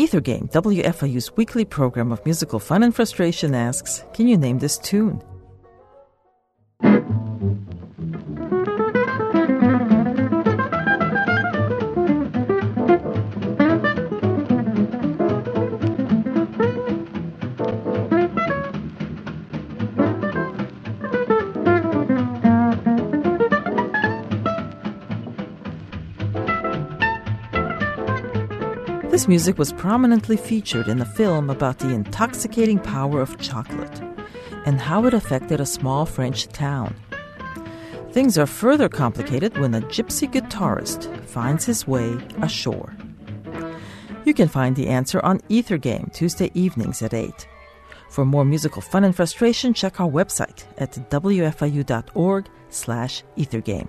Ether Game, WFIU's weekly program of musical fun and frustration, asks Can you name this tune? This music was prominently featured in a film about the intoxicating power of chocolate and how it affected a small French town. Things are further complicated when a gypsy guitarist finds his way ashore. You can find the answer on Ether Game Tuesday evenings at 8. For more musical fun and frustration, check our website at wfiu.org slash ethergame.